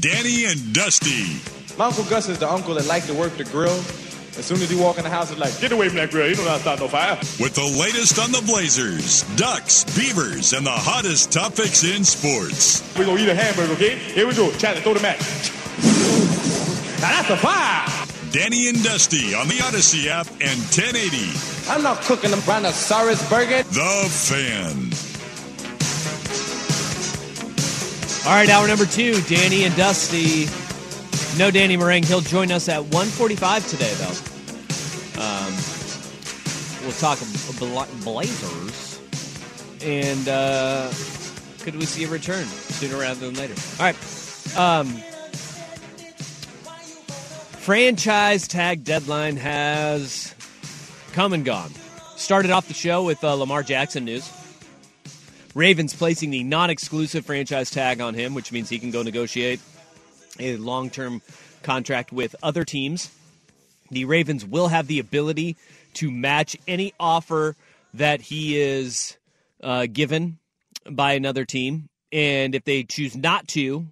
Danny and Dusty. My Uncle Gus is the uncle that likes to work the grill. As soon as he walk in the house, it's like, get away from that grill. You don't know how to start no fire. With the latest on the Blazers, Ducks, Beavers, and the hottest topics in sports. We're going to eat a hamburger, okay? Here we go. Chat, throw the match. Now that's a fire. Danny and Dusty on the Audacy app and 1080. I'm not cooking a brontosaurus burger. The Fan. All right, hour number two, Danny and Dusty. No Danny Marang. He'll join us at 145 today, though. Um, we'll talk Bla- Blazers. And uh, could we see a return sooner rather than later? All right. Um, franchise tag deadline has come and gone. Started off the show with uh, Lamar Jackson news. Ravens placing the non exclusive franchise tag on him, which means he can go negotiate a long term contract with other teams. The Ravens will have the ability to match any offer that he is uh, given by another team. And if they choose not to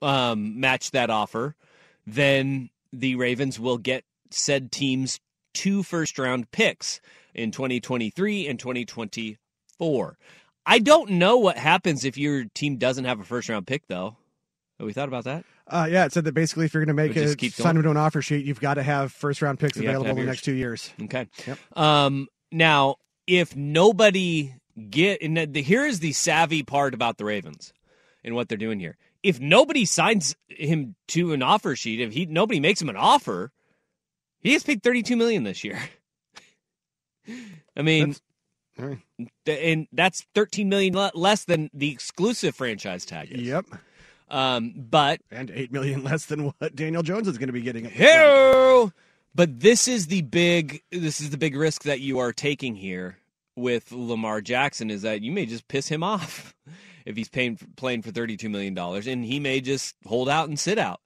um, match that offer, then the Ravens will get said teams two first round picks in 2023 and 2024. I don't know what happens if your team doesn't have a first round pick, though. Have we thought about that? Uh, yeah, it said that basically if you're going to make We'll a sign going. to an offer sheet, you've got to have first round picks You available in the yours. next two years. Okay. Yep. Um, now, if nobody get, and the, here is the savvy part about the Ravens and what they're doing here. If nobody signs him to an offer sheet, if he nobody makes him an offer, he gets paid thirty two million this year. I mean, That's- right. and that's thirteen million less than the exclusive franchise tag is. Yep. Um, but And eight million less than what Daniel Jones is going to be getting. Hello. But this is the big this is the big risk that you are taking here with Lamar Jackson is that you may just piss him off if he's paying playing for thirty two million dollars, and he may just hold out and sit out.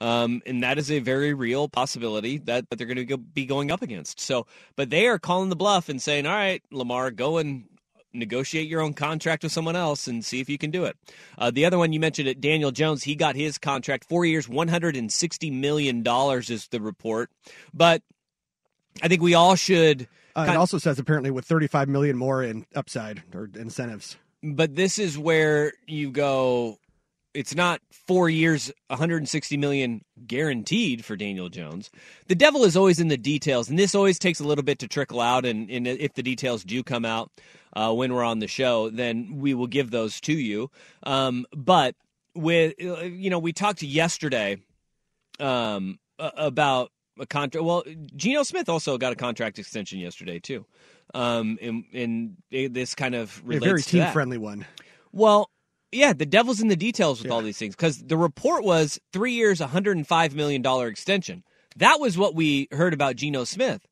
Um, and that is a very real possibility that, that they're going to be going up against. So, but they are calling the bluff and saying, "All right, Lamar, go and negotiate your own contract with someone else and see if you can do it." Uh, the other one you mentioned, it Daniel Jones, he got his contract four years, one hundred and sixty million dollars is the report. But I think we all should. Uh, it also says apparently with 35 million more in upside or incentives. but this is where you go it's not four years 160 million guaranteed for daniel jones. The devil is always in the details and this always takes a little bit to trickle out and, and if the details do come out uh, when we're on the show then we will give those to you. Um, but with uh, you know we talked yesterday um, about a contract well geno smith also got a contract extension yesterday too. Um, and, and this kind of A relates very team friendly one. Well, yeah, the devil's in the details with all these things because the report was three years, $105 million extension. That was what we heard about Geno Smith.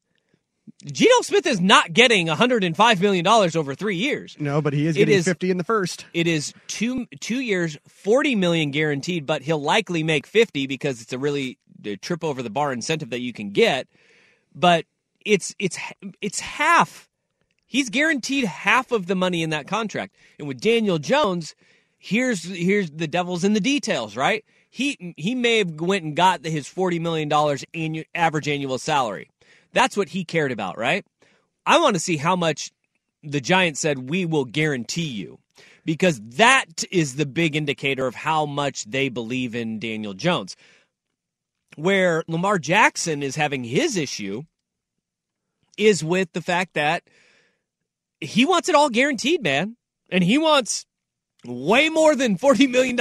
Geno Smith is not getting $105 million over three years. No, but he is getting is- 50 in the first. It is two two years, 40 million guaranteed, but he'll likely make fifty because it's a really a trip over the bar incentive that you can get. But it's it's it's half. He's guaranteed half of the money in that contract. And with Daniel Jones, here's here's the devil's in the details, right? He he may have went and got his forty million dollars annual average annual salary. That's what he cared about, right? I want to see how much the Giants said we will guarantee you because that is the big indicator of how much they believe in Daniel Jones. Where Lamar Jackson is having his issue is with the fact that he wants it all guaranteed, man. And he wants way more than $40 million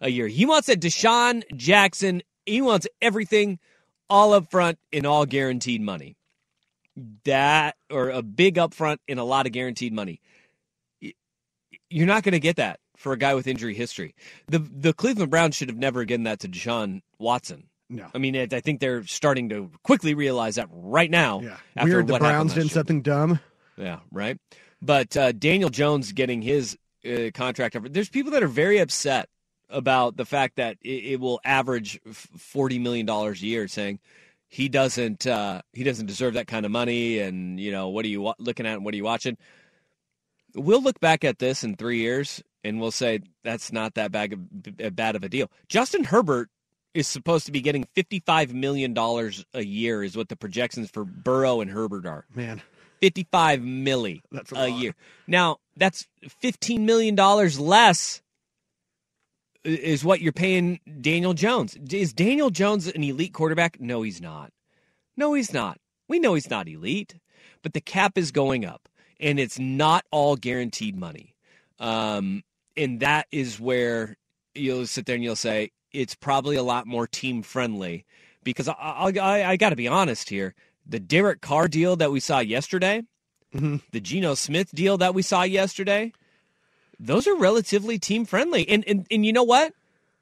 a year. He wants a Deshaun Jackson. He wants everything all up front and all guaranteed money. That, or a big upfront and a lot of guaranteed money. You're not going to get that for a guy with injury history. The the Cleveland Browns should have never given that to Deshaun Watson. No. I mean, I think they're starting to quickly realize that right now. Yeah. after Weird the Browns did something dumb. Yeah, right. But uh, Daniel Jones getting his uh, contract. There's people that are very upset about the fact that it, it will average forty million dollars a year, saying he doesn't uh, he doesn't deserve that kind of money. And you know what are you looking at? and What are you watching? We'll look back at this in three years and we'll say that's not that bad of, bad of a deal. Justin Herbert is supposed to be getting fifty-five million dollars a year, is what the projections for Burrow and Herbert are. Man, 55 milli That's a a, year. Now, that's 15 million dollars less is what you're paying Daniel Jones. Is Daniel Jones an elite quarterback? No, he's not. No, he's not. We know he's not elite, but the cap is going up and it's not all guaranteed money. Um, and that is where you'll sit there and you'll say it's probably a lot more team friendly because I, I, I got to be honest here. The Derek Carr deal that we saw yesterday, the Geno Smith deal that we saw yesterday, those are relatively team friendly. And, and and you know what?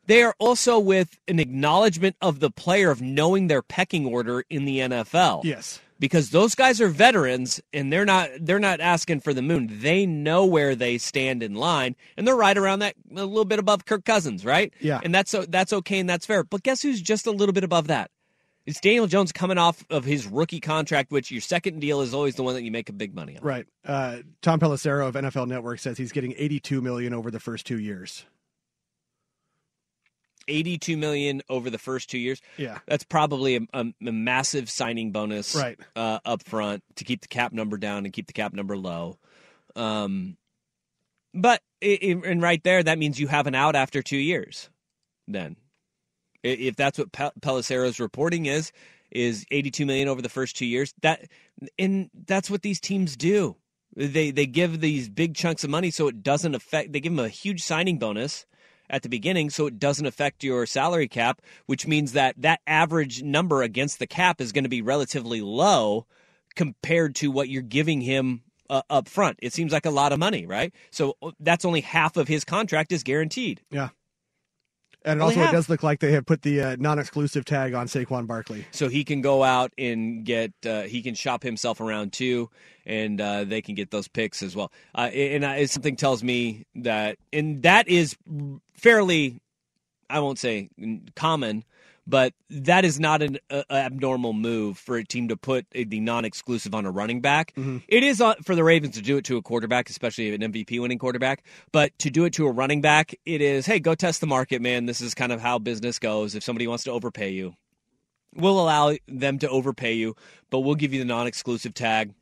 They are also with an acknowledgement of the player of knowing their pecking order in the NFL yes. because those guys are veterans and they're not they're not asking for the moon. They know where they stand in line and they're right around that a little bit above Kirk Cousins, right? Yeah. And that's that's okay and that's fair. But guess who's just a little bit above that? It's Daniel Jones coming off of his rookie contract, which your second deal is always the one that you make a big money on. Right. Uh, Tom Pelissero of NFL Network says he's getting 82 million over the first two years. 82 million over the first two years. Yeah. That's probably a, a, a massive signing bonus Right. uh, up front to keep the cap number down and keep the cap number low. Um, but i i and right there, that means you have an out after two years. Then, if that's what Pel- Pelissero's reporting is, is 82 million over the first two years. That and that's what these teams do. They they give these big chunks of money so it doesn't affect. They give them a huge signing bonus at the beginning so it doesn't affect your salary cap, which means that that average number against the cap is going to be relatively low compared to what you're giving him uh, up front. It seems like a lot of money, right? So uh, that's only half of his contract is guaranteed. Yeah. And Well, they also, it does look like they have put the uh, non-exclusive tag on Saquon Barkley. So he can go out and get uh, he can shop himself around too, and uh, they can get those picks as well. Uh, and uh, something tells me that, and that is fairly, I won't say common, but that is not an uh, abnormal move for a team to put the non-exclusive on a running back. It is uh, for the Ravens to do it to a quarterback, especially an MVP winning quarterback. But to do it to a running back, it is hey, go test the market, man. This is kind of how business goes. If somebody wants to overpay you, we'll allow them to overpay you, but we'll give you the non-exclusive tag,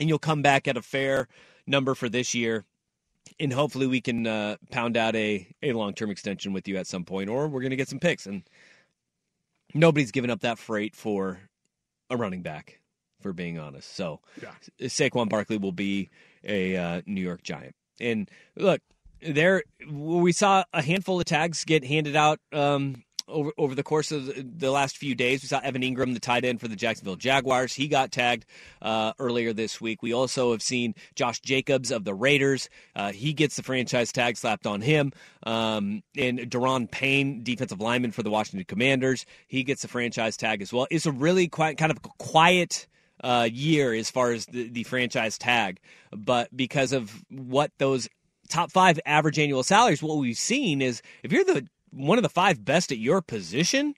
and you'll come back at a fair number for this year. And hopefully we can uh, pound out a, a long term extension with you at some point, or we're going to get some picks. And nobody's given up that freight for a running back, for being honest. So Saquon Barkley will be a uh, New York Giant. And look, there we saw a handful of tags get handed out um, over over the course of the- last few days. We saw Evan Engram, the tight end for the Jacksonville Jaguars. He got tagged uh, earlier this week. We also have seen Josh Jacobs of the Raiders. Uh, he gets the franchise tag slapped on him. Um, and Daron Payne, defensive lineman for the Washington Commanders, he gets the franchise tag as well. It's a really quite kind of quiet uh, year as far as the, the franchise tag, but because of what those top five average annual salaries, what we've seen is if you're the one of the five best at your position,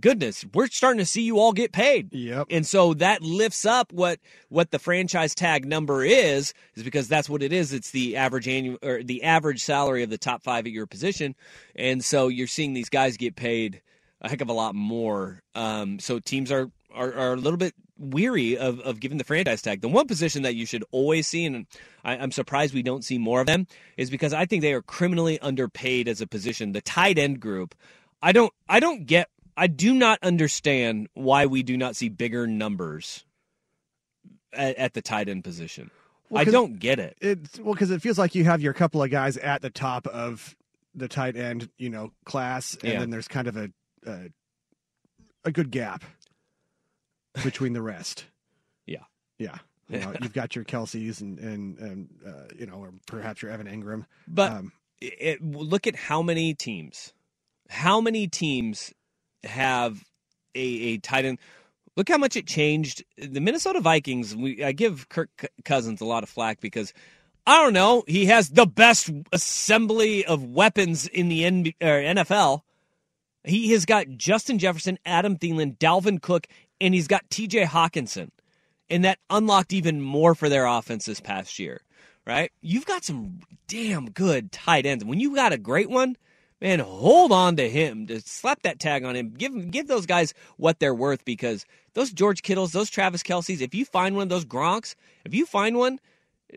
goodness, we're starting to see you all get paid. Yep. And so that lifts up what what the franchise tag number is, is because that's what it is. It's the average annual or the average salary of the top five at your position. And so you're seeing these guys get paid a heck of a lot more. Um, so teams are, are are a little bit weary of, of giving the franchise tag. The one position that you should always see, and I, I'm surprised we don't see more of them, is because I think they are criminally underpaid as a position. The tight end group, I don't I don't get I do not understand why we do not see bigger numbers at, at the tight end position. Well, I don't get it. It's well because it feels like you have your couple of guys at the top of the tight end, you know, class, and Yeah. then there's kind of a, a a good gap between the rest. Yeah. Yeah. You know, you've got your Kelces and and, and uh, you know, or perhaps your Evan Engram. But Um, it, look at how many teams, how many teams have a, a tight end. Look how much it changed. The Minnesota Vikings. We I give Kirk Cousins a lot of flack because I don't know. He has the best assembly of weapons in the NFL. He has got Justin Jefferson, Adam Thielen, Dalvin Cook, and he's got T.J. Hockenson, and that unlocked even more for their offense this past year. Right? You've got some damn good tight ends. When you got a great one, man, hold on to him. Just slap that tag on him. Give give those guys what they're worth because those George Kittles, those Travis Kelces, if you find one of those Gronks, if you find one,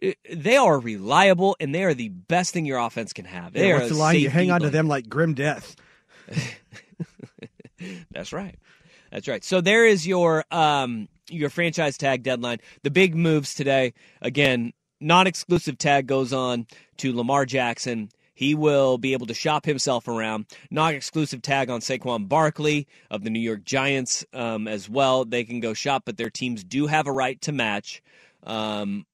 eh, they are reliable and they are the best thing your offense can have. They yeah, are the line? You hang on to them like grim death. That's right. That's right. So there is your um your franchise tag deadline. The big moves today. Again, non-exclusive tag goes on to Lamar Jackson. He will be able to shop himself around. Non-exclusive tag on Saquon Barkley of the New York Giants um, as well. They can go shop, but their teams do have a right to match. Um,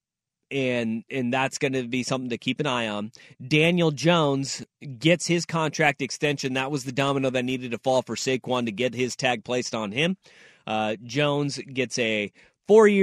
and and that's going to be something to keep an eye on. Daniel Jones gets his contract extension. That was the domino that needed to fall for Saquon to get his tag placed on him. Uh, Jones gets a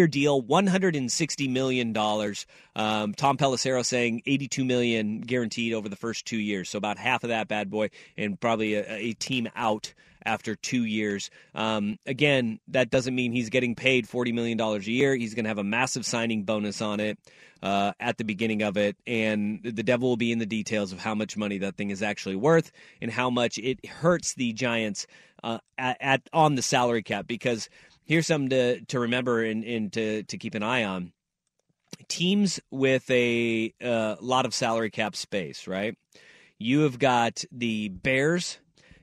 deal, one hundred and sixty million dollars. Um, Tom Pelissero saying 82 million guaranteed over the first two years, so about half of that bad boy, and probably a, a team out after two years. Um, again, that doesn't mean he's getting paid $40 million a year. He's going to have a massive signing bonus on it uh, at the beginning of it. And the devil will be in the details of how much money that thing is actually worth and how much it hurts the Giants uh, at, at on the salary cap. Because here's something to, to remember and, and to, to keep an eye on. Teams with a uh, lot of salary cap space, right? You have got the Bears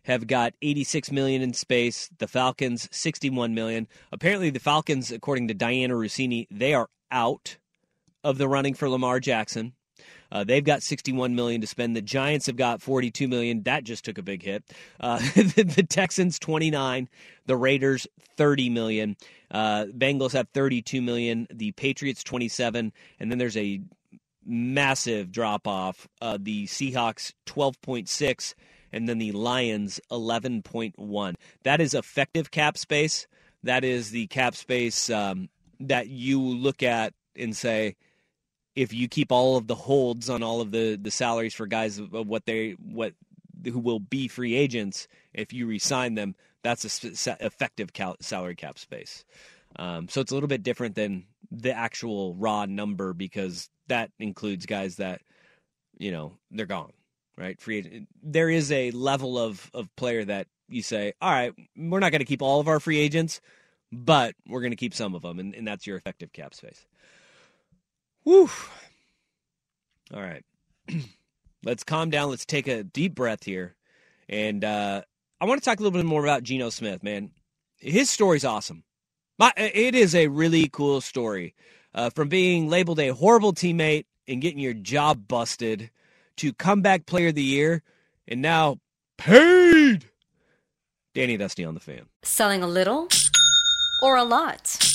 have got 86 million in space. The Falcons 61 million. Apparently, the Falcons, according to Dianna Russini, they are out of the running for Lamar Jackson. Uh, they've got 61 million to spend. The Giants have got 42 million. That just took a big hit. Uh, the, the Texans 29. The Raiders 30 million. Uh, Bengals have 32 million. The Patriots 27. And then there's a massive drop off. Uh, the Seahawks 12.6 and then the Lions 11.1. That is effective cap space. That is the cap space um, that you look at and say, if you keep all of the holds on all of the, the salaries for guys of what they what who will be free agents, if you resign them, that's a effective cal- salary cap space. Um, so it's a little bit different than the actual raw number because that includes guys that you know they're gone right? Free agent. There is a level of of player that you say, all right, we're not going to keep all of our free agents, but we're going to keep some of them, and, and that's your effective cap space. Woo. All right, let's calm down. Let's take a deep breath here, and uh, I want to talk a little bit more about Geno Smith. Man, his story's awesome. My, it is a really cool story. Uh, from being labeled a horrible teammate and getting your job busted to comeback player of the year and now paid. Danny Dusty on the fan. Selling a little or a lot?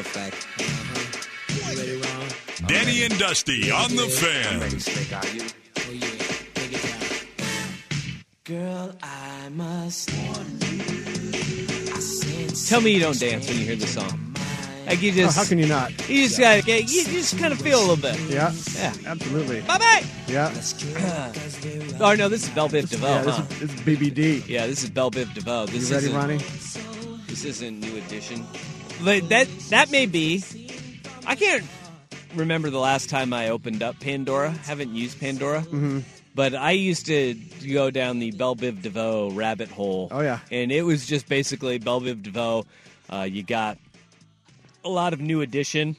effect. Uh-huh. Ready, Ron? Danny and Dusty on the fan. Oh yeah, take it down. Girl, I must. I Tell me you don't dance when you hear the song. Like you Oh, just, how can you not? you just gotta, get- you just kind of feel a little bit. Yeah, Yeah. absolutely. Bye bye. Yeah, Oh no, this is Bell Biv DeVoe. yeah. This huh? is, this is BBD. Yeah, this is Bell Biv DeVoe. You This ready, isn't, Ronnie? This isn't New Edition. But that that may be. I can't remember the last time I opened up Pandora. Haven't used Pandora. Mm-hmm. But I used to go down the Bell Biv DeVoe rabbit hole. Oh, yeah. and it was just basically Bell Biv DeVoe. Uh, you got a lot of New Edition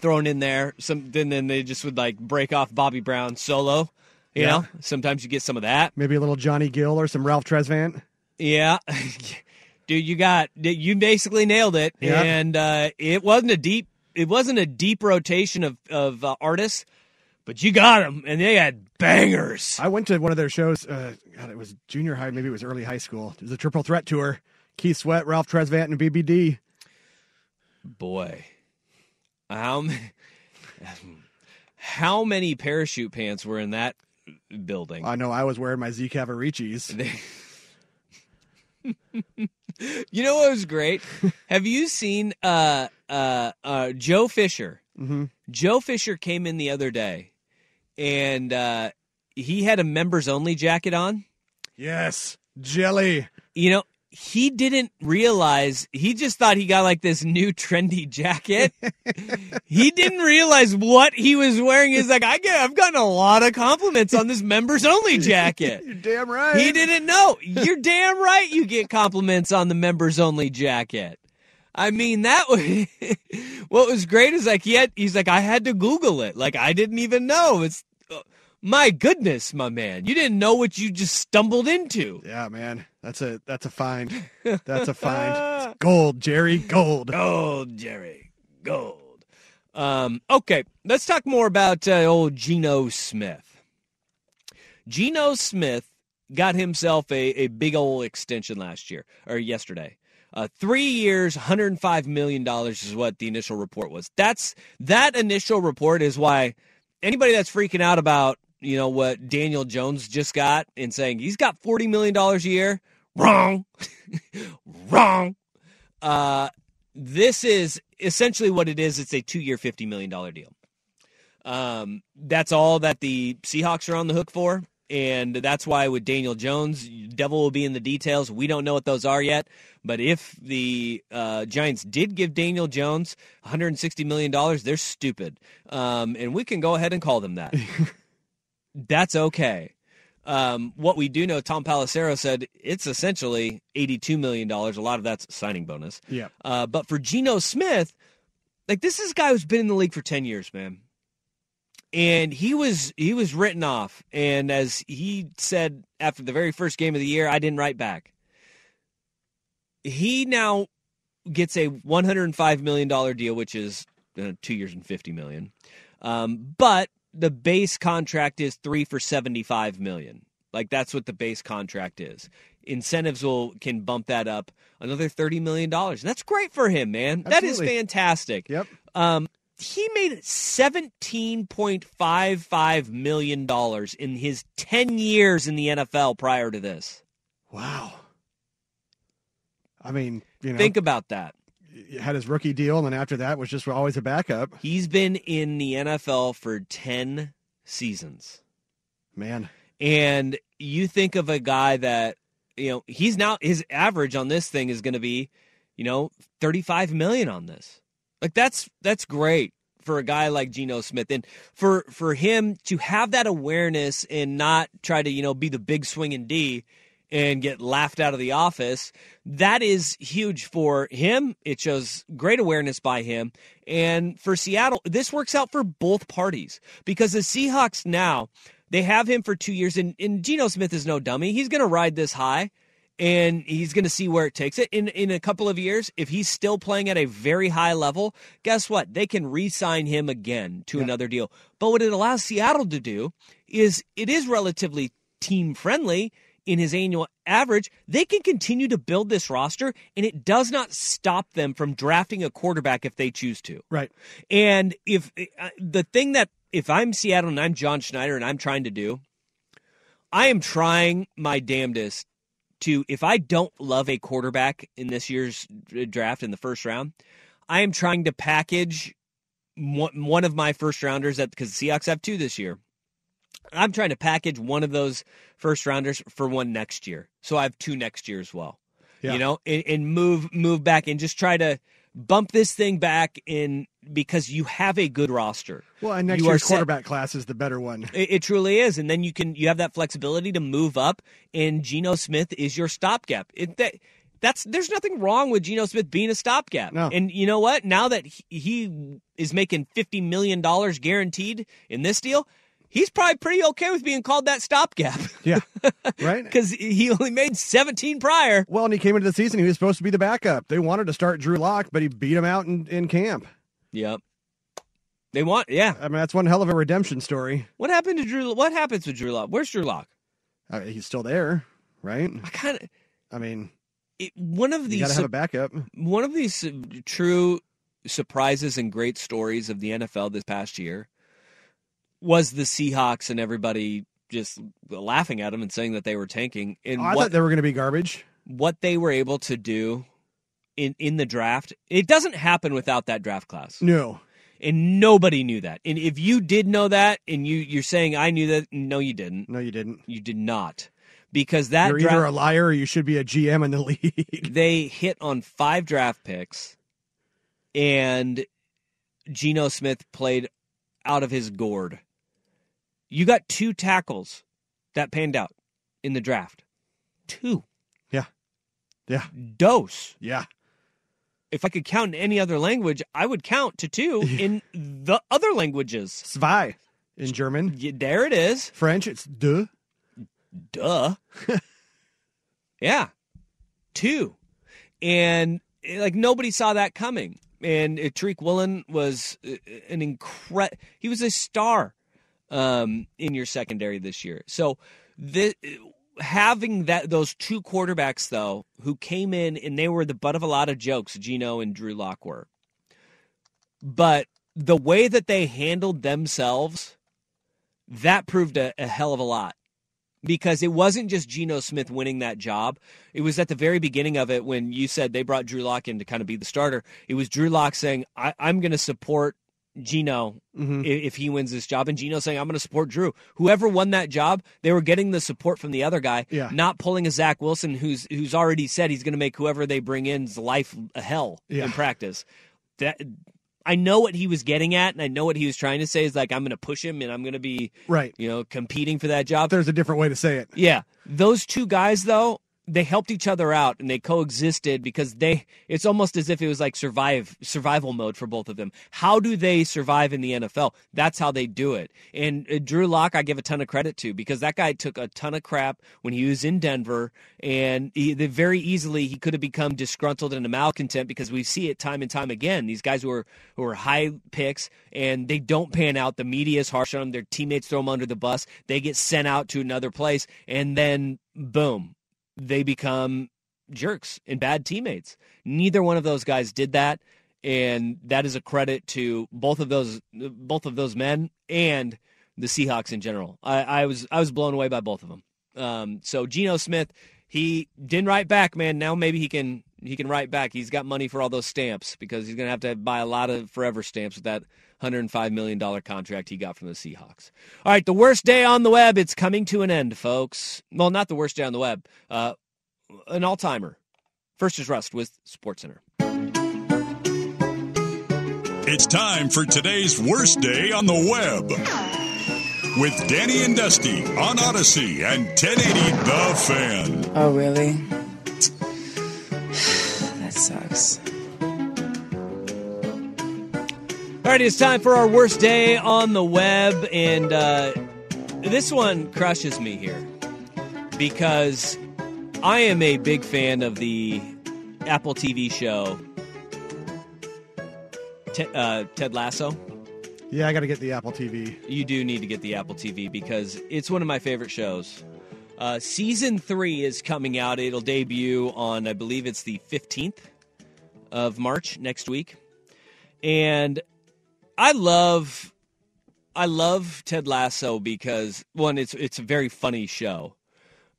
thrown in there. Some then then they just would like break off Bobby Brown solo. You Yeah. know, sometimes you get some of that. Maybe a little Johnny Gill or some Ralph Tresvant. Yeah. Dude, you got you basically nailed it. Yeah. And uh, it wasn't a deep it wasn't a deep rotation of of uh, artists, but you got them and they had bangers. I went to one of their shows. Uh, God, it was junior high, maybe it was early high school. It was a triple threat tour. Keith Sweat, Ralph Tresvant, and BBD. Boy. How m- how many parachute pants were in that building? I know I was wearing my Z Cavariccis. You know what was great? Have you seen uh uh uh Joe Fisher? Mm-hmm. Joe Fisher came in the other day and uh he had a members only jacket on. Yes, jelly. You know, he didn't realize he just thought he got like this new trendy jacket. he didn't realize what he was wearing. He's like, I get I've gotten a lot of compliments on this members only jacket. You're damn right. He didn't know. You're damn right you get compliments on the members only jacket. I mean that was what was great is like he had he's like I had to Google it. Like I didn't even know. It's my goodness, my man. You didn't know what you just stumbled into. Yeah, man. That's a that's a find. That's a find. It's gold, Jerry. Gold. Gold, Jerry. Gold. Um, okay, let's talk more about uh, old Geno Smith. Geno Smith got himself a, a big old extension last year or yesterday. Uh, three years, $105 million is what the initial report was. That's that initial report is why anybody that's freaking out about you know what Daniel Jones just got and saying he's got $40 million a year, wrong, wrong. Uh, this is essentially what it is. It's a two-year, fifty million dollar deal. Um, that's all that the Seahawks are on the hook for, and that's why with Daniel Jones, devil will be in the details. We don't know what those are yet, but if the uh, Giants did give Daniel Jones 160 million dollars, they're stupid, um, and we can go ahead and call them that. that's okay. Um, what we do know, Tom Pelissero said it's essentially $82 million. A lot of that's signing bonus. Yeah. Uh, but for Geno Smith, like this is a guy who's been in the league for 10 years, man. And he was he was written off. And as he said after the very first game of the year, I didn't write back. He now gets a $105 million deal, which is uh, two years and 50 million. Um, but the base contract is three for 75 million. Like that's what the base contract is. Incentives will can bump that up another 30 million dollars. That's great for him, man. That is fantastic. Yep. Um, he made 17.55 million dollars in his 10 years in the NFL prior to this. Wow. I mean, you know, Think about that. Had his rookie deal, and then after that was just always a backup. He's been in the NFL for 10 seasons. Man, And you think of a guy that, you know, he's now his average on this thing is going to be, you know, 35 million on this. Like that's that's great for a guy like Geno Smith and for for him to have that awareness and not try to, you know, be the big swing swinging D and get laughed out of the office. That is huge for him. It shows great awareness by him. And for Seattle, this works out for both parties because the Seahawks now, they have him for two years, and, and Geno Smith is no dummy. He's going to ride this high. And he's going to see where it takes it in in a couple of years. If he's still playing at a very high level, guess what? They can re-sign him again to another deal. But what it allows Seattle to do is it is relatively team friendly in his annual average, they can continue to build this roster, and it does not stop them from drafting a quarterback if they choose to. right? And if uh, the thing that if I'm Seattle and I'm John Schneider and I'm trying to do, I am trying my damnedest to if I don't love a quarterback in this year's draft in the first round, I am trying to package one, of my first rounders that because the Seahawks have two this year. I'm trying to package one of those first rounders for one next year, so I have two next year as well. Yeah. You know, and, and move move back and just try to bump this thing back in because you have a good roster. Well, and next You year's set- quarterback class is the better one. It, it truly is, and then you can you have that flexibility to move up, and Geno Smith is your stopgap. It, that that's there's nothing wrong with Geno Smith being a stopgap. No. And you know what? Now that he, he is making fifty million dollars guaranteed in this deal, he's probably pretty okay with being called that stopgap Yeah, right. because he only made seventeen prior. Well, and he came into the season. He was supposed to be the backup. They wanted to start Drew Lock, but he beat him out in, in camp. Yep. They want, yeah. I mean, that's one hell of a redemption story. What happened to Drew? What happens with Drew Lock? Where's Drew Lock? Uh, he's still there, right? I kind of I mean, one of you these got to have a backup. one of these uh, true surprises and great stories of the NFL this past year was the Seahawks and everybody just laughing at them and saying that they were tanking and Oh, I what thought they were going to be garbage. what they were able to do in in the draft. It doesn't happen without that draft class. No, And nobody knew that. And if you did know that and you you're saying I knew that, no you didn't. no, you didn't. You did not. Because that You're draft either a liar or you should be a GM in the league. they hit on five draft picks, and Geno Smith played out of his gourd. You got two tackles that panned out in the draft. Two. yeah, yeah, Dose. yeah. If I could count in any other language, I would count to two in the other languages. Zwei in German. Yeah, there it is. French, it's de. Duh. yeah. Two. And eh, like nobody saw that coming. And uh, Tariq Woolen was uh, an incredible, he was a star um, in your secondary this year. So the, having that those two quarterbacks though who came in and they were the butt of a lot of jokes, Geno and Drew Lock were. But the way that they handled themselves, that proved a, a hell of a lot because it wasn't just Geno Smith winning that job. It was at the very beginning of it when you said they brought Drew Lock in to kind of be the starter. It was Drew Lock saying, I, I'm going to support Geno Mhm. i- if he wins this job, and Geno saying, I'm going to support Drew. Whoever won that job, they were getting the support from the other guy, Yeah. not pulling a Zach Wilson who's who's already said he's going to make whoever they bring in's life a hell Yeah. in practice. That I know what he was getting at, and I know what he was trying to say is like I'm going to push him, and I'm going to be Right. you know competing for that job. There's a different way to say it. Yeah. Those two guys though, they helped each other out and they coexisted because they it's almost as if it was like survive survival mode for both of them. How do they survive in the NFL? That's how they do it. And uh, Drew Lock I give a ton of credit to because that guy took a ton of crap when he was in Denver and he, very easily he could have become disgruntled and a malcontent because we see it time and time again. These guys who are who are high picks and they don't pan out. The media is harsh on them. Their teammates throw them under the bus. They get sent out to another place and then boom, they become jerks and bad teammates. Neither one of those guys did that, and that is a credit to both of those both of those men and the Seahawks in general. I, I was I was blown away by both of them. Um, so Geno Smith, he didn't write back, man. Now maybe he can he can write back. He's got money for all those stamps because he's to have to buy a lot of forever stamps with that $105 million contract he got from the Seahawks. All right, the worst day on the web. It's coming to an end, folks. Well, not the worst day on the web. Uh, an all timer. First is Rust with SportsCenter. It's time for today's worst day on the web. With Danny and Dusty on Audacy and 1080 The Fan. Oh, really? that sucks. All right, it's time for our worst day on the web. And uh, this one crushes me here because I am a big fan of the Apple TV show Te- uh, Ted Lasso. Yeah, I got to get the Apple TV. You do need to get the Apple TV because it's one of my favorite shows. Uh, season three is coming out. It'll debut on, I believe it's the 15th of March next week. And I love I love Ted Lasso because one, it's it's a very funny show.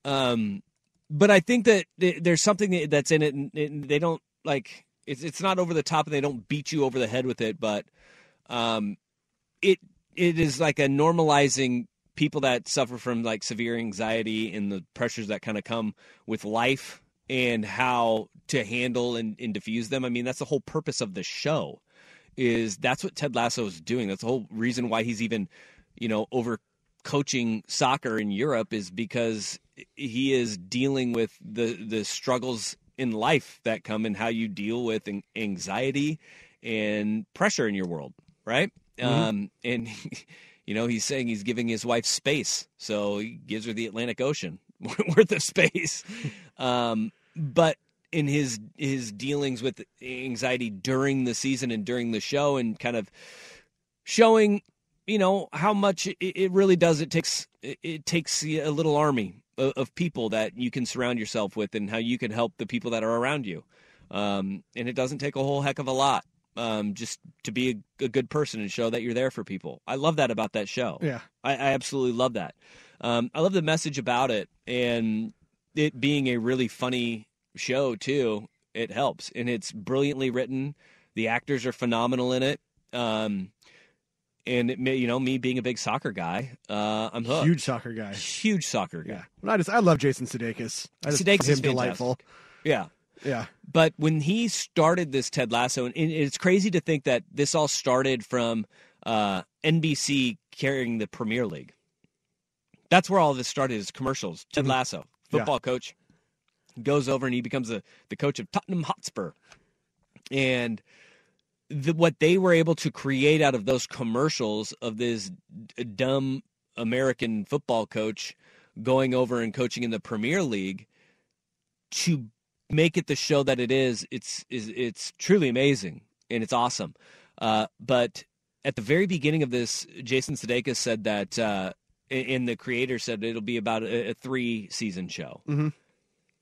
Um, but I think that there's something that's in it, and, they don't like it's it's not over the top, and they don't beat you over the head with it. But um, it it is like a normalizing people that suffer from like severe anxiety and the pressures that kind of come with life and how to handle and, and diffuse them. I mean, that's the whole purpose of the show is that's what Ted Lasso is doing. That's the whole reason why he's even, you know, over coaching soccer in Europe is because he is dealing with the the struggles in life that come and how you deal with anxiety and pressure in your world, right? Mm-hmm. Um, and you know, he's saying he's giving his wife space, so he gives her the Atlantic Ocean worth of space. Um, but in his his dealings with anxiety during the season and during the show and kind of showing you know how much it, it really does. It takes it, it takes a little army of, of, people that you can surround yourself with and how you can help the people that are around you. Um, and it doesn't take a whole heck of a lot um, just to be a, a, good person and show that you're there for people. I love that about that show. Yeah. I, I absolutely love that. Um, i love the message about it and it being a really funny show too, it helps, and it's brilliantly written. The actors are phenomenal in it. Um, and it may, you know, me being a big soccer guy, uh, I'm hooked. Huge soccer guy. Huge soccer guy. Yeah. I just I love Jason Sudeikis. I just Sudeikis is delightful. Yeah. Yeah. But when he started this Ted Lasso, and it's crazy to think that this all started from uh, NBC carrying the Premier League. That's where all this started is commercials. Ted Mm-hmm. Lasso, football yeah. coach, goes over and he becomes a, the coach of Tottenham Hotspur. And the, what they were able to create out of those commercials of this dumb American football coach going over and coaching in the Premier League to make it the show that it is, it's is it's truly amazing and it's awesome. Uh, but at the very beginning of this, Jason Sudeikis said that, uh, and the creator said it'll be about a, a three season show. Mm-hmm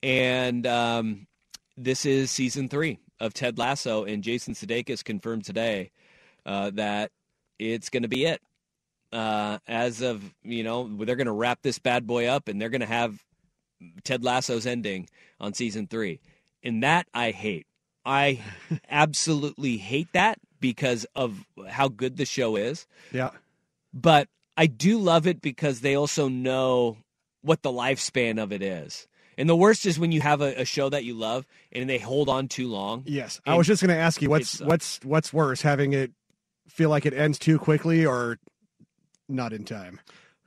and um, this is season three of Ted Lasso, and Jason Sudeikis confirmed today uh, that it's going to be it. Uh, as of you know, they're going to wrap this bad boy up, and they're going to have Ted Lasso's ending on season three, and that I hate. I absolutely hate that because of how good the show is. Yeah, but I do love it because they also know what the lifespan of it is. And the worst is when you have a, a, show that you love and they hold on too long. Yes, I was just going to ask you what's what's what's worse, having it feel like it ends too quickly or not in time.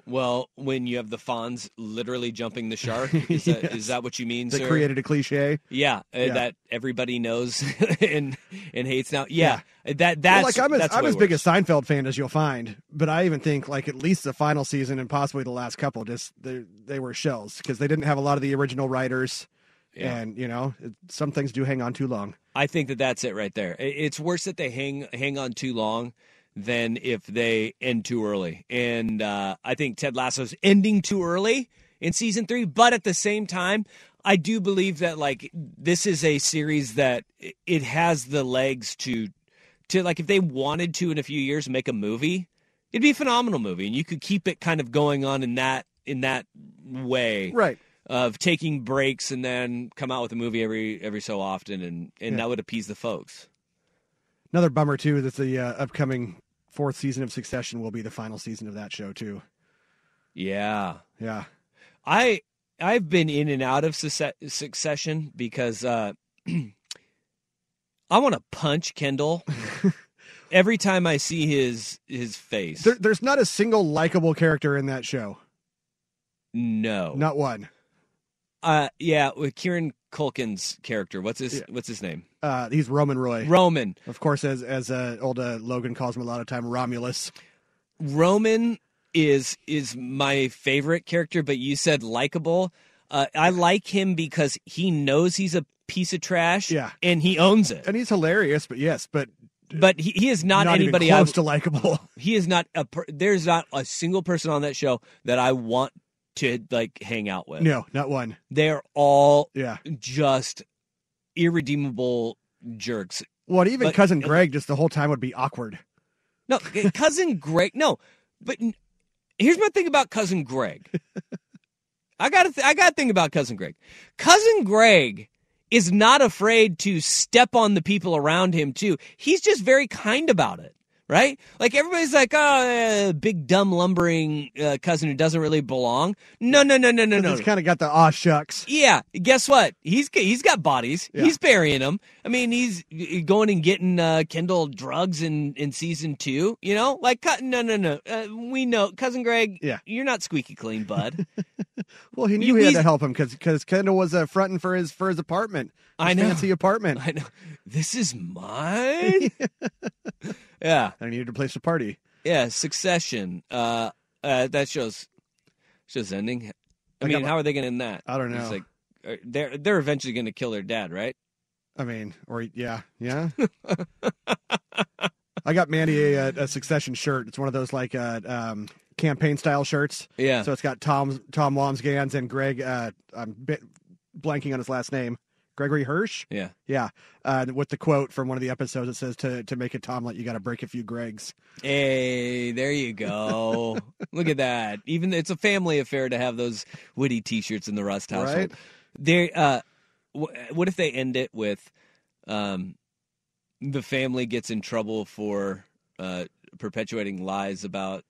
Well, when you have the Fonz literally jumping the shark, is that, yes. is that what you mean? That sir? created a cliche. Yeah, uh, Yeah. that everybody knows and and hates now. Yeah, that that's Well, like I'm as, I'm as big a. Seinfeld fan as you'll find, but I even think like at least the final season and possibly the last couple just they they were shells because they didn't have a lot of the original writers, Yeah. and you know some things do hang on too long. I think that that's it right there. It's worse that they hang hang on too long than if they end too early. And uh, I think Ted Lasso's ending too early in season three. But at the same time, I do believe that like this is a series that it- has the legs to to like if they wanted to in a few years make a movie, it'd be a phenomenal movie, and you could keep it kind of going on in that in that way, Right. of taking breaks and then come out with a movie every every so often, and and Yeah. that would appease the folks. Another bummer too that the uh, upcoming fourth season of Succession will be the final season of that show too. Yeah, Yeah. I I've been in and out of succe- Succession because uh, I want to punch Kendall every time I see his his face. There, there's not a single likable character in that show. no, Not one. Uh, yeah, with Kieran Culkin's character. What's his Yeah. What's his name? Uh, he's Roman Roy. Roman. of course, as as uh, old uh, Logan calls him a lot of time, Romulus. Roman is is my favorite character, but you said likable. Uh, I like him because he knows he's a piece of trash. Yeah. and he owns it. And he's hilarious, but yes, but But he, he is not, not anybody. even I, close to likable. he is not a. There's not a single person on that show that I want to like hang out with. no, not one. They're all Yeah. just irredeemable jerks. What even But- cousin Greg, just the whole time would be awkward. No, cousin Greg. No, but here's my thing about cousin Greg. I got to. Th- I got to think about cousin Greg. Cousin Greg is not afraid to step on the people around him too. He's just very kind about it, right? Like everybody's like, oh, uh, big dumb lumbering uh, cousin who doesn't really belong. No, no, no, no, no, no. He's kind of got the aw shucks. Yeah, guess what? He's he's got bodies. Yeah. He's burying them. I mean, he's going and getting uh, Kendall drugs in in season two. You know, like cut- no, no, no. Uh, we know, cousin Greg. Yeah. you're not squeaky clean, bud. Well, he knew You- he had to help him because Kendall was uh, fronting for his for his apartment. His I know. fancy apartment. I know. This is mine. yeah, I needed a place to party. yeah. Succession. Uh, uh, that show's show's ending. I I mean, got- how are they going to end that? I don't know. It's like uh, they're they're eventually going to kill their dad, right? I mean, or yeah, yeah. I got Mandy a, a Succession shirt. It's one of those like uh, um, campaign style shirts. Yeah. So it's got Tom Tom Wambsgans and Greg. Uh, I'm bit blanking on his last name. Gregory Hirsch. yeah. Yeah, uh, with the quote from one of the episodes that says, "To to make a Tomlet, you got to break a few Gregs." Hey, there you go. Look at that. Even it's a family affair to have those witty T-shirts in the Rust household. Right. There. Uh, wh- what if they end it with, um, the family gets in trouble for uh, perpetuating lies about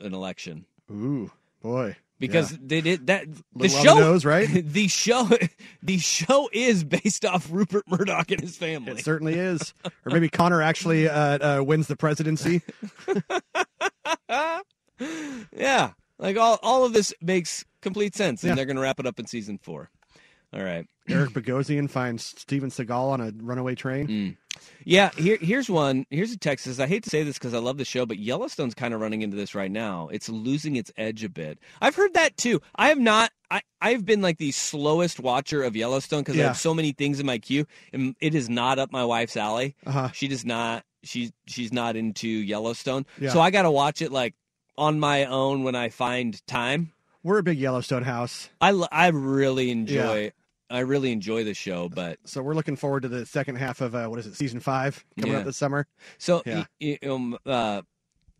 an election Ooh, boy. Because they did that. The show, the nose, right? The show, the show is based off Rupert Murdoch and his family. It certainly is. Or maybe Connor actually uh, uh, wins the presidency. yeah, like all all of this makes complete sense, and Yeah. they're going to wrap it up in season four. All right. Eric Bogosian finds Steven Seagal on a runaway train. Mm. Yeah, here here's one. Here's a Texas. I hate to say this because I love the show, but Yellowstone's kind of running into this right now. It's losing its edge a bit. I've heard that too. I have not. I I've been like the slowest watcher of Yellowstone because I have so many things in my queue, and it is not up my wife's alley. Uh-huh. She does not. She's she's not into Yellowstone, Yeah. so I got to watch it like on my own when I find time. We're a big Yellowstone house, I, I really enjoy. I really enjoy the show, but so we're looking forward to the second half of uh, what is it, season five coming Yeah. up this summer. So, Yeah. y- y- um, uh,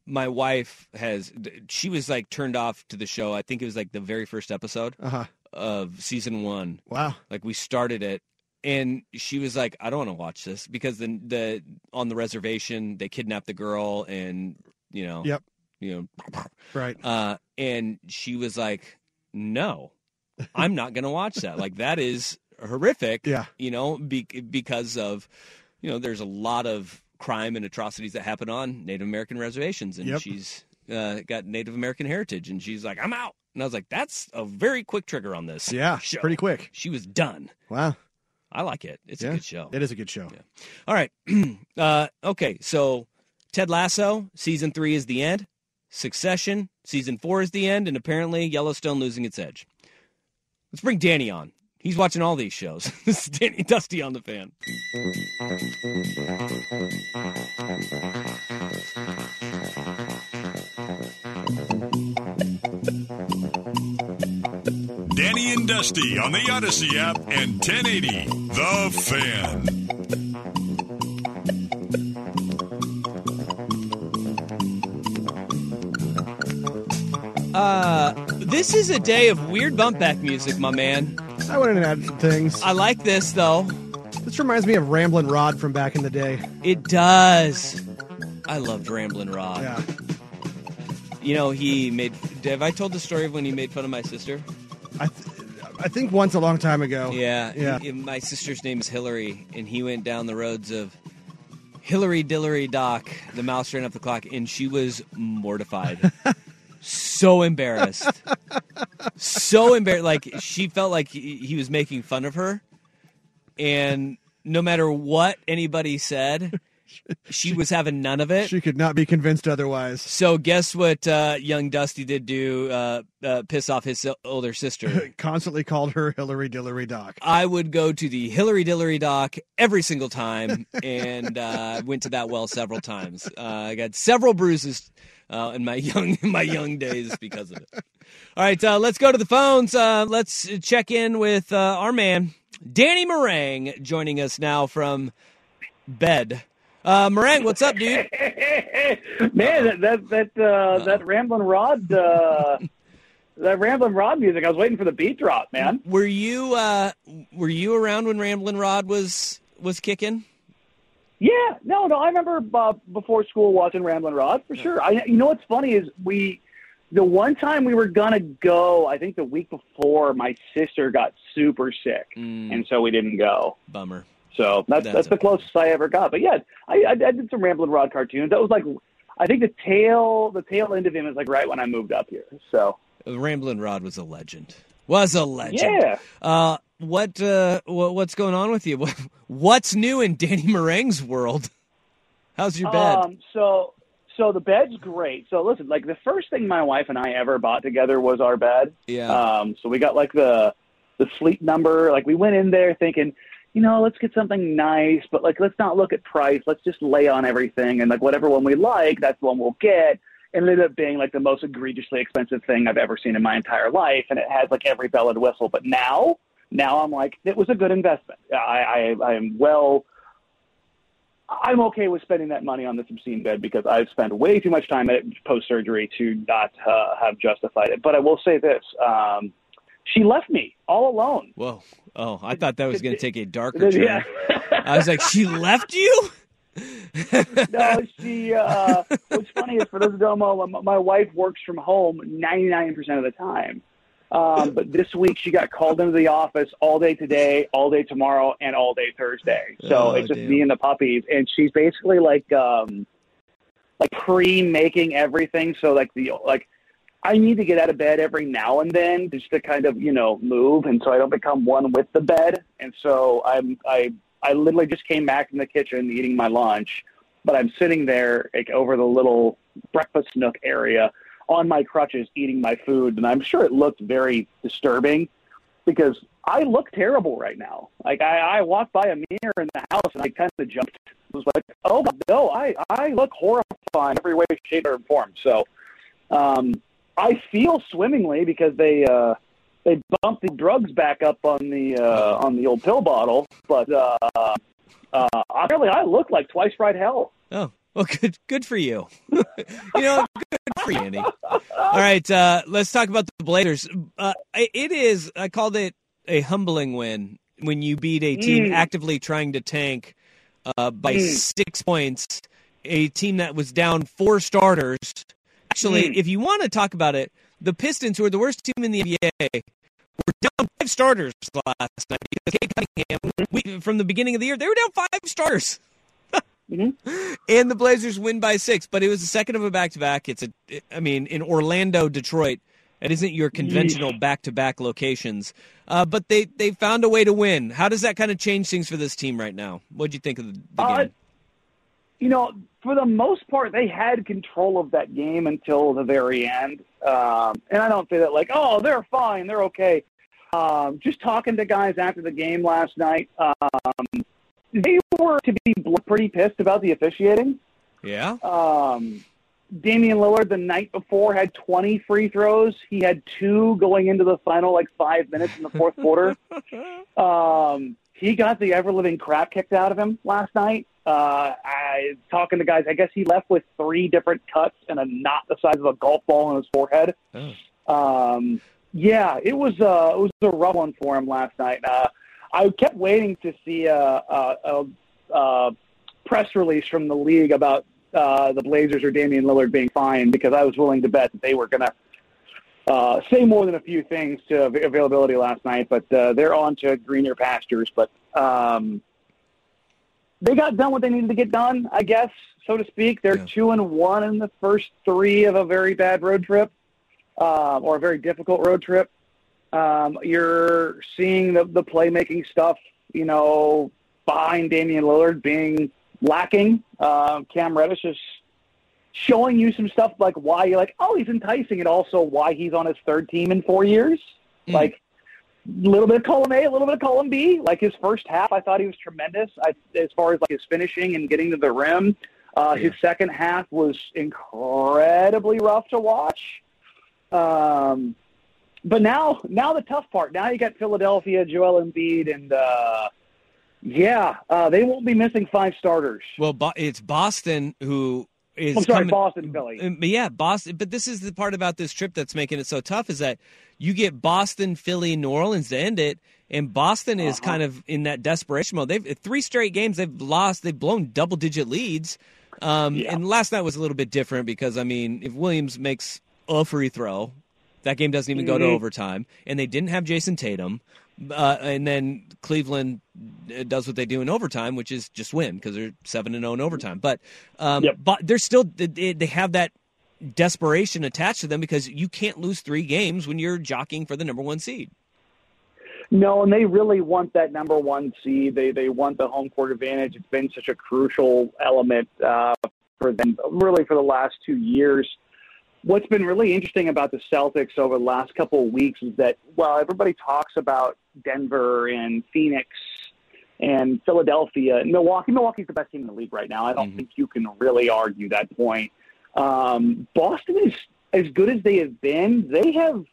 my wife has. She was like turned off to the show. I think it was like the very first episode Uh huh. of season one. Wow. Like we started it, and she was like, "I don't want to watch this because the the on the reservation they kidnapped the girl, and you know, Yep. you know, Right. uh, and she was like, "No, I'm not going to watch that. Like that is horrific. Yeah. You know, be, because of, you know, there's a lot of crime and atrocities that happen on Native American reservations, and Yep. she's uh, got Native American heritage, and she's like, I'm out. And I was like, that's a very quick trigger on this. Yeah. show. Pretty quick. She was done. Wow. I like it. It's yeah. a good show. It is a good show. All right. uh, okay. So Ted Lasso, season three is the end. Succession, season four is the end. And apparently Yellowstone losing its edge. Let's bring Danny on. He's watching all these shows. this is Danny Dusty on the fan. Danny and Dusty on the Audacy app and 1080 The Fan. Uh, This is a day of weird bump back music, my man. I went in and added some things. I like this though. This reminds me of Ramblin' Rod from back in the day. It does. I loved Ramblin' Rod. Yeah. You know, he made. Have I told the story of when he made fun of my sister? I, th- I think once a long time ago. Yeah. Yeah. He- my sister's name is Hillary, and he went down the roads of Hillary Dillery Dock. The mouse ran up the clock, and she was mortified. so embarrassed. so embarrassed. Like, she felt like he, he was making fun of her. And no matter what anybody said, she was having none of it. She could not be convinced otherwise. So guess what uh, young Dusty did do uh, uh, piss off his older sister? Constantly called her Hillary Dillery Doc. I would go to the Hillary Dillery Doc every single time and uh, went to that well several times. Uh, I got several bruises uh, in my young in my young days because of it. All right, uh, let's go to the phones. Uh, let's check in with uh, our man Danny Marang joining us now from bed. Uh, Marang, what's up, dude? Man, that that that, uh, that Ramblin' Rod, uh, that Ramblin' Rod music. I was waiting for the beat drop, man. Were you uh, were you around when Ramblin' Rod was was kicking? Yeah, no, no. I remember uh, before school watching Ramblin' Rod for sure. I, you know what's funny is we, the one time we were gonna go, I think the week before, my sister got super sick, and so we didn't go. Bummer. So that's That's that's, the closest I ever got. But yeah, I, I, I did some Ramblin' Rod cartoons. That was like, I think the tail the tail end of him is like right when I moved up here. So Ramblin' Rod was a legend. Was a legend. Yeah. Uh, what uh, what what's going on with you? What's new in Danny Marang's world? How's your bed? Um, so, so the bed's great. So listen, like the first thing my wife and I ever bought together was our bed. Yeah. Um, so we got like the the sleep number. Like we went in there thinking, you know, let's get something nice, but like let's not look at price. Let's just lay on everything and like whatever one we like, that's the one we'll get. And it ended up being like the most egregiously expensive thing I've ever seen in my entire life, and it has like every bell and whistle. But now, now I'm like, it was a good investment. I, I, I am well I'm okay with spending that money on this obscene bed because I've spent way too much time at post surgery to not uh, have justified it. But I will say this: um, she left me all alone. Whoa. Oh, I thought that was going to take a darker turn. Yeah. I was like, she left you? no, she. Uh, what's funny is for those who don't know, my, my wife works from home 99% of the time. Um, but this week she got called into the office all day today, all day tomorrow, and all day Thursday. So Oh, it's just damn. me and the puppies, and she's basically like, um, like pre-making everything. So like the like, I need to get out of bed every now and then just to kind of you know move, and so I don't become one with the bed. And so I'm I I literally just came back from the kitchen eating my lunch, but I'm sitting there like over the little breakfast nook area on my crutches eating my food, and I'm sure it looked very disturbing because I look terrible right now. Like I, I walked by a mirror in the house and I kind of jumped. I was like, oh no, I I look horrifying every way, shape, or form. So um, I feel swimmingly because they uh, they bumped the drugs back up on the uh, on the old pill bottle, but uh, uh, apparently I look like twice fried hell. Oh, well, good, good for you. you know, good for you, Andy. All right, uh, let's talk about the Blazers. Uh, it is, I called it a humbling win when you beat a team Mm. actively trying to tank uh, by Mm. six points, a team that was down four starters. Actually, Mm. if you want to talk about it, the Pistons, who are the worst team in the NBA, were down five starters last night because Cade Cunningham, we, from the beginning of the year, they were down five starters. And the Blazers win by six, but it was the second of a back to back. It's a, I mean, in Orlando, Detroit, it isn't your conventional back to back locations. Uh, but they they found a way to win. How does that kind of change things for this team right now? What do you think of the, the Uh, game? you know, for the most part, they had control of that game until the very end. Um, and I don't say that like, oh, they're fine, they're okay. Um, just talking to guys after the game last night, um, they were to be pretty pissed about the officiating. Yeah. Um, Damian Lillard the night before had 20 free throws. He had two going into the final like five minutes in the fourth quarter. Um, he got the ever living crap kicked out of him last night. Uh, I talking to guys. I guess he left with three different cuts and a knot the size of a golf ball on his forehead. Oh. Um, yeah, it was uh, it was a rough one for him last night. Uh, I kept waiting to see a, a, a, a press release from the league about uh, the Blazers or Damian Lillard being fine because I was willing to bet that they were going to uh, say more than a few things to availability last night. But uh, they're on to greener pastures. But um, they got done what they needed to get done, I guess, so to speak. They're Yeah. two and one in the first three of a very bad road trip uh, or a very difficult road trip. Um, you're seeing the, the playmaking stuff, you know, behind Damian Lillard being lacking. Uh, Cam Reddish is showing you some stuff like why you're like, oh, he's enticing, and also why he's on his third team in four years. Mm. Like a little bit of column A, a little bit of column B. Like his first half, I thought he was tremendous I, as far as like his finishing and getting to the rim. Uh, His second half was incredibly rough to watch. Um, but now, now the tough part. Now you got Philadelphia, Joel Embiid, and uh, yeah, uh, they won't be missing five starters. Well, it's Boston who is. I'm sorry, coming- Boston, Philly. Um, yeah, Boston. But this is the part about this trip that's making it so tough is that you get Boston, Philly, New Orleans to end it, and Boston is Uh-huh. kind of in that desperation mode. They've three straight games they've lost. They've blown double digit leads. Um, Yeah. And last night was a little bit different because I mean, if Williams makes a free throw, that game doesn't even go to Mhm. overtime, and they didn't have Jayson Tatum. Uh, and then Cleveland uh, does what they do in overtime, which is just win because they're seven and zero in overtime. But um, Yep. but they're still they, they have that desperation attached to them because you can't lose three games when you're jockeying for the number one seed. No, and they really want that number one seed. They they want the home court advantage. It's been such a crucial element uh, for them, really, for the last two years. What's been really interesting about the Celtics over the last couple of weeks is that while everybody talks about Denver and Phoenix and Philadelphia, and Milwaukee, Milwaukee's the best team in the league right now. I don't Mhm. think you can really argue that point. Um, Boston is as good as they have been. They have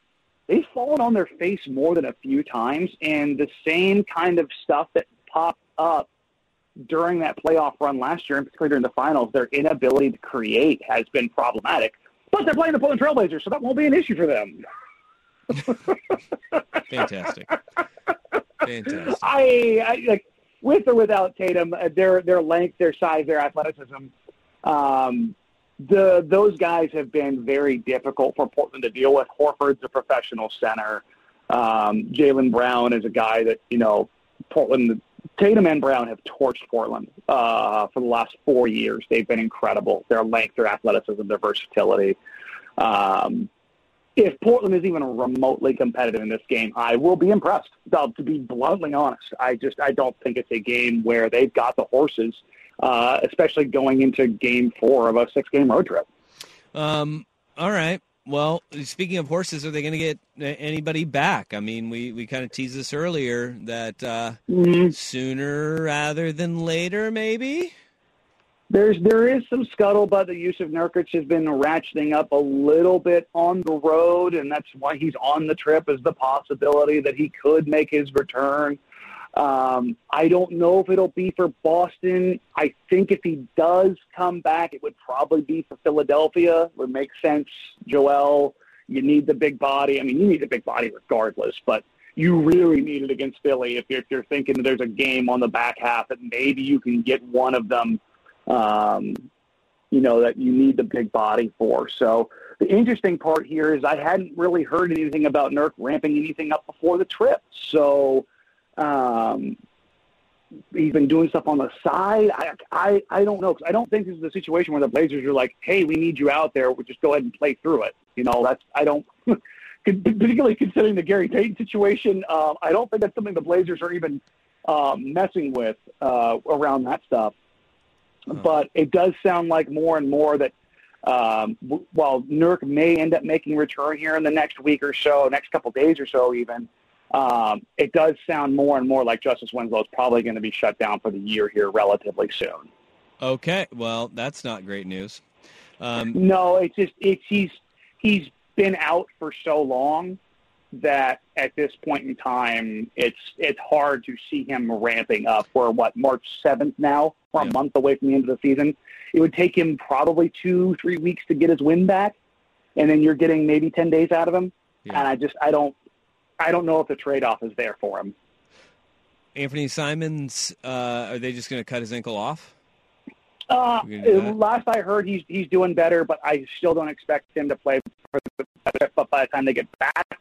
they've fallen on their face more than a few times, and the same kind of stuff that popped up during that playoff run last year, and particularly during the finals, their inability to create has been problematic. But they're playing the Portland Trailblazers, so that won't be an issue for them. Fantastic, fantastic. I, I like with or without Tatum, uh, their their length, their size, their athleticism. Um, the those guys have been very difficult for Portland to deal with. Horford's a professional center. Um, Jaylen Brown is a guy that you know Portland. Tatum and Brown have torched Portland uh, for the last four years. They've been incredible. Their length, their athleticism, their versatility. Um, if Portland is even remotely competitive in this game, I will be impressed. Uh, to be bluntly honest, I just I don't think it's a game where they've got the horses, uh, especially going into Game Four of a six-game road trip. Um, all right. Well, speaking of horses, are they going to get anybody back? I mean, we, we kind of teased this earlier that uh, sooner rather than later, maybe. There's there is some scuttlebutt that Jusuf Nurkic has been ratcheting up a little bit on the road, and that's why he's on the trip. Is the possibility that he could make his return? Um, I don't know if it'll be for Boston. I think if he does come back, it would probably be for Philadelphia. It Would make sense. Joel, you need the big body. I mean, you need the big body regardless, but you really need it against Philly if you're, if you're thinking that there's a game on the back half that maybe you can get one of them um, you know, that you need the big body for. So the interesting part here is I hadn't really heard anything about Nurk ramping anything up before the trip. So um, he's been doing stuff on the side. I I, I don't know. 'cause I don't think this is a situation where the Blazers are like, hey, we need you out there. We'll just go ahead and play through it. You know, that's I don't. Particularly considering the Gary Payton situation, uh, I don't think that's something the Blazers are even um, messing with uh, around that stuff but it does sound like more and more that um, w- while Nurk may end up making return here in the next week or so, next couple days or so, even, um, it does sound more and more like Justice Winslow is probably going to be shut down for the year here relatively soon. Okay. Well, that's not great news. Um, No, it's just it's he's he's been out for so long that at this point in time, it's it's hard to see him ramping up. We're what March seventh now, we're Yeah. a month away from the end of the season. It would take him probably two three weeks to get his win back, and then you're getting maybe ten days out of him. and I just I don't I don't know if the trade off is there for him. Anfernee Simons, uh, are they just going to cut his ankle off? Uh, We can do that. last I heard, he's he's doing better, but I still don't expect him to play. For the, but by the time they get back,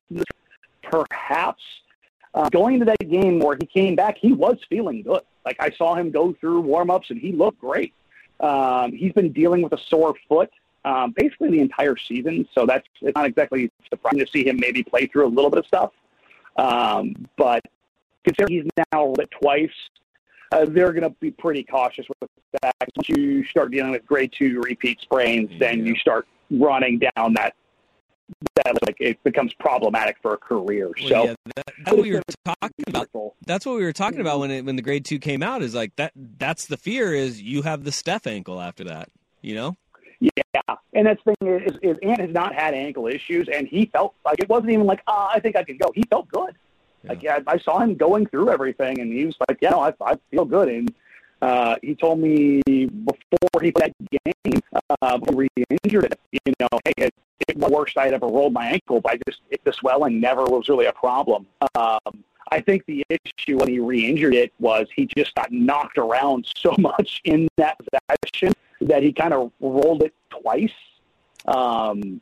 perhaps uh, going into that game where he came back, he was feeling good. Like I saw him go through warm-ups, and he looked great. Um, he's been dealing with a sore foot um, basically the entire season, so that's it's not exactly surprising to see him maybe play through a little bit of stuff. Um, but considering he's now rolled it twice, uh, they're going to be pretty cautious with that. Once you start dealing with grade two repeat sprains, then you start running down that that like it becomes problematic for a career. Well, so yeah, that, that's what we were talking about. That's what we were talking about when it, when the grade two came out. Is like that. That's the fear. Is you have the Steph ankle after that. You know. Yeah, and that's the thing is, is Ant has not had ankle issues, and he felt like it wasn't even like, ah, I think I can go. He felt good. Like yeah, I saw him going through everything, and he was like, yeah, no, I, I feel good. And uh, he told me before he played that game, uh, before he injured it, you know, hey, it, it was the worst I'd ever rolled my ankle, but I just it, the swelling never was really a problem. Um, I think the issue when he re-injured it was he just got knocked around so much in that possession that he kind of rolled it twice, um,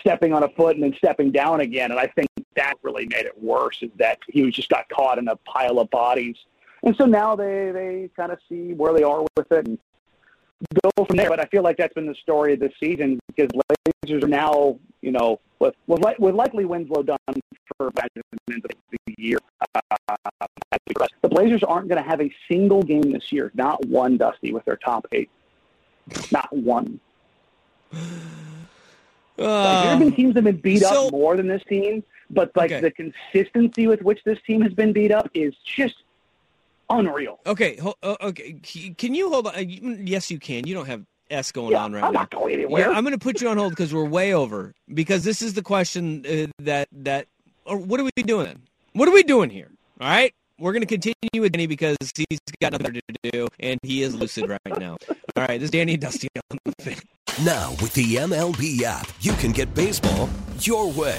stepping on a foot and then stepping down again. And I think that really made it worse is that he was just got caught in a pile of bodies. And so now they, they kind of see where they are with it and go from there. But I feel like that's been the story of this season because Blazers are now, you know, with with, with likely Winslow done for into the year. Uh, the Blazers aren't going to have a single game this year, not one, Dusty, with their top eight. Not one. Like, there have been teams that have been beat so- up more than this team, but like Okay. the consistency with which this team has been beat up is just unreal. Okay. Ho- uh, okay. Can you hold on? Uh, Yes, you can. You don't have S going Yeah, on right I'm now. not going anywhere. Yeah, I'm going to put you on hold because we're way over. Because this is the question uh, that that. Or what are we doing? What are we doing here? All right. We're going to continue with Danny because he's got nothing to do, and he is lucid right now. All right, this is Danny Dusty on the fan. Now, with the MLB app, you can get baseball your way.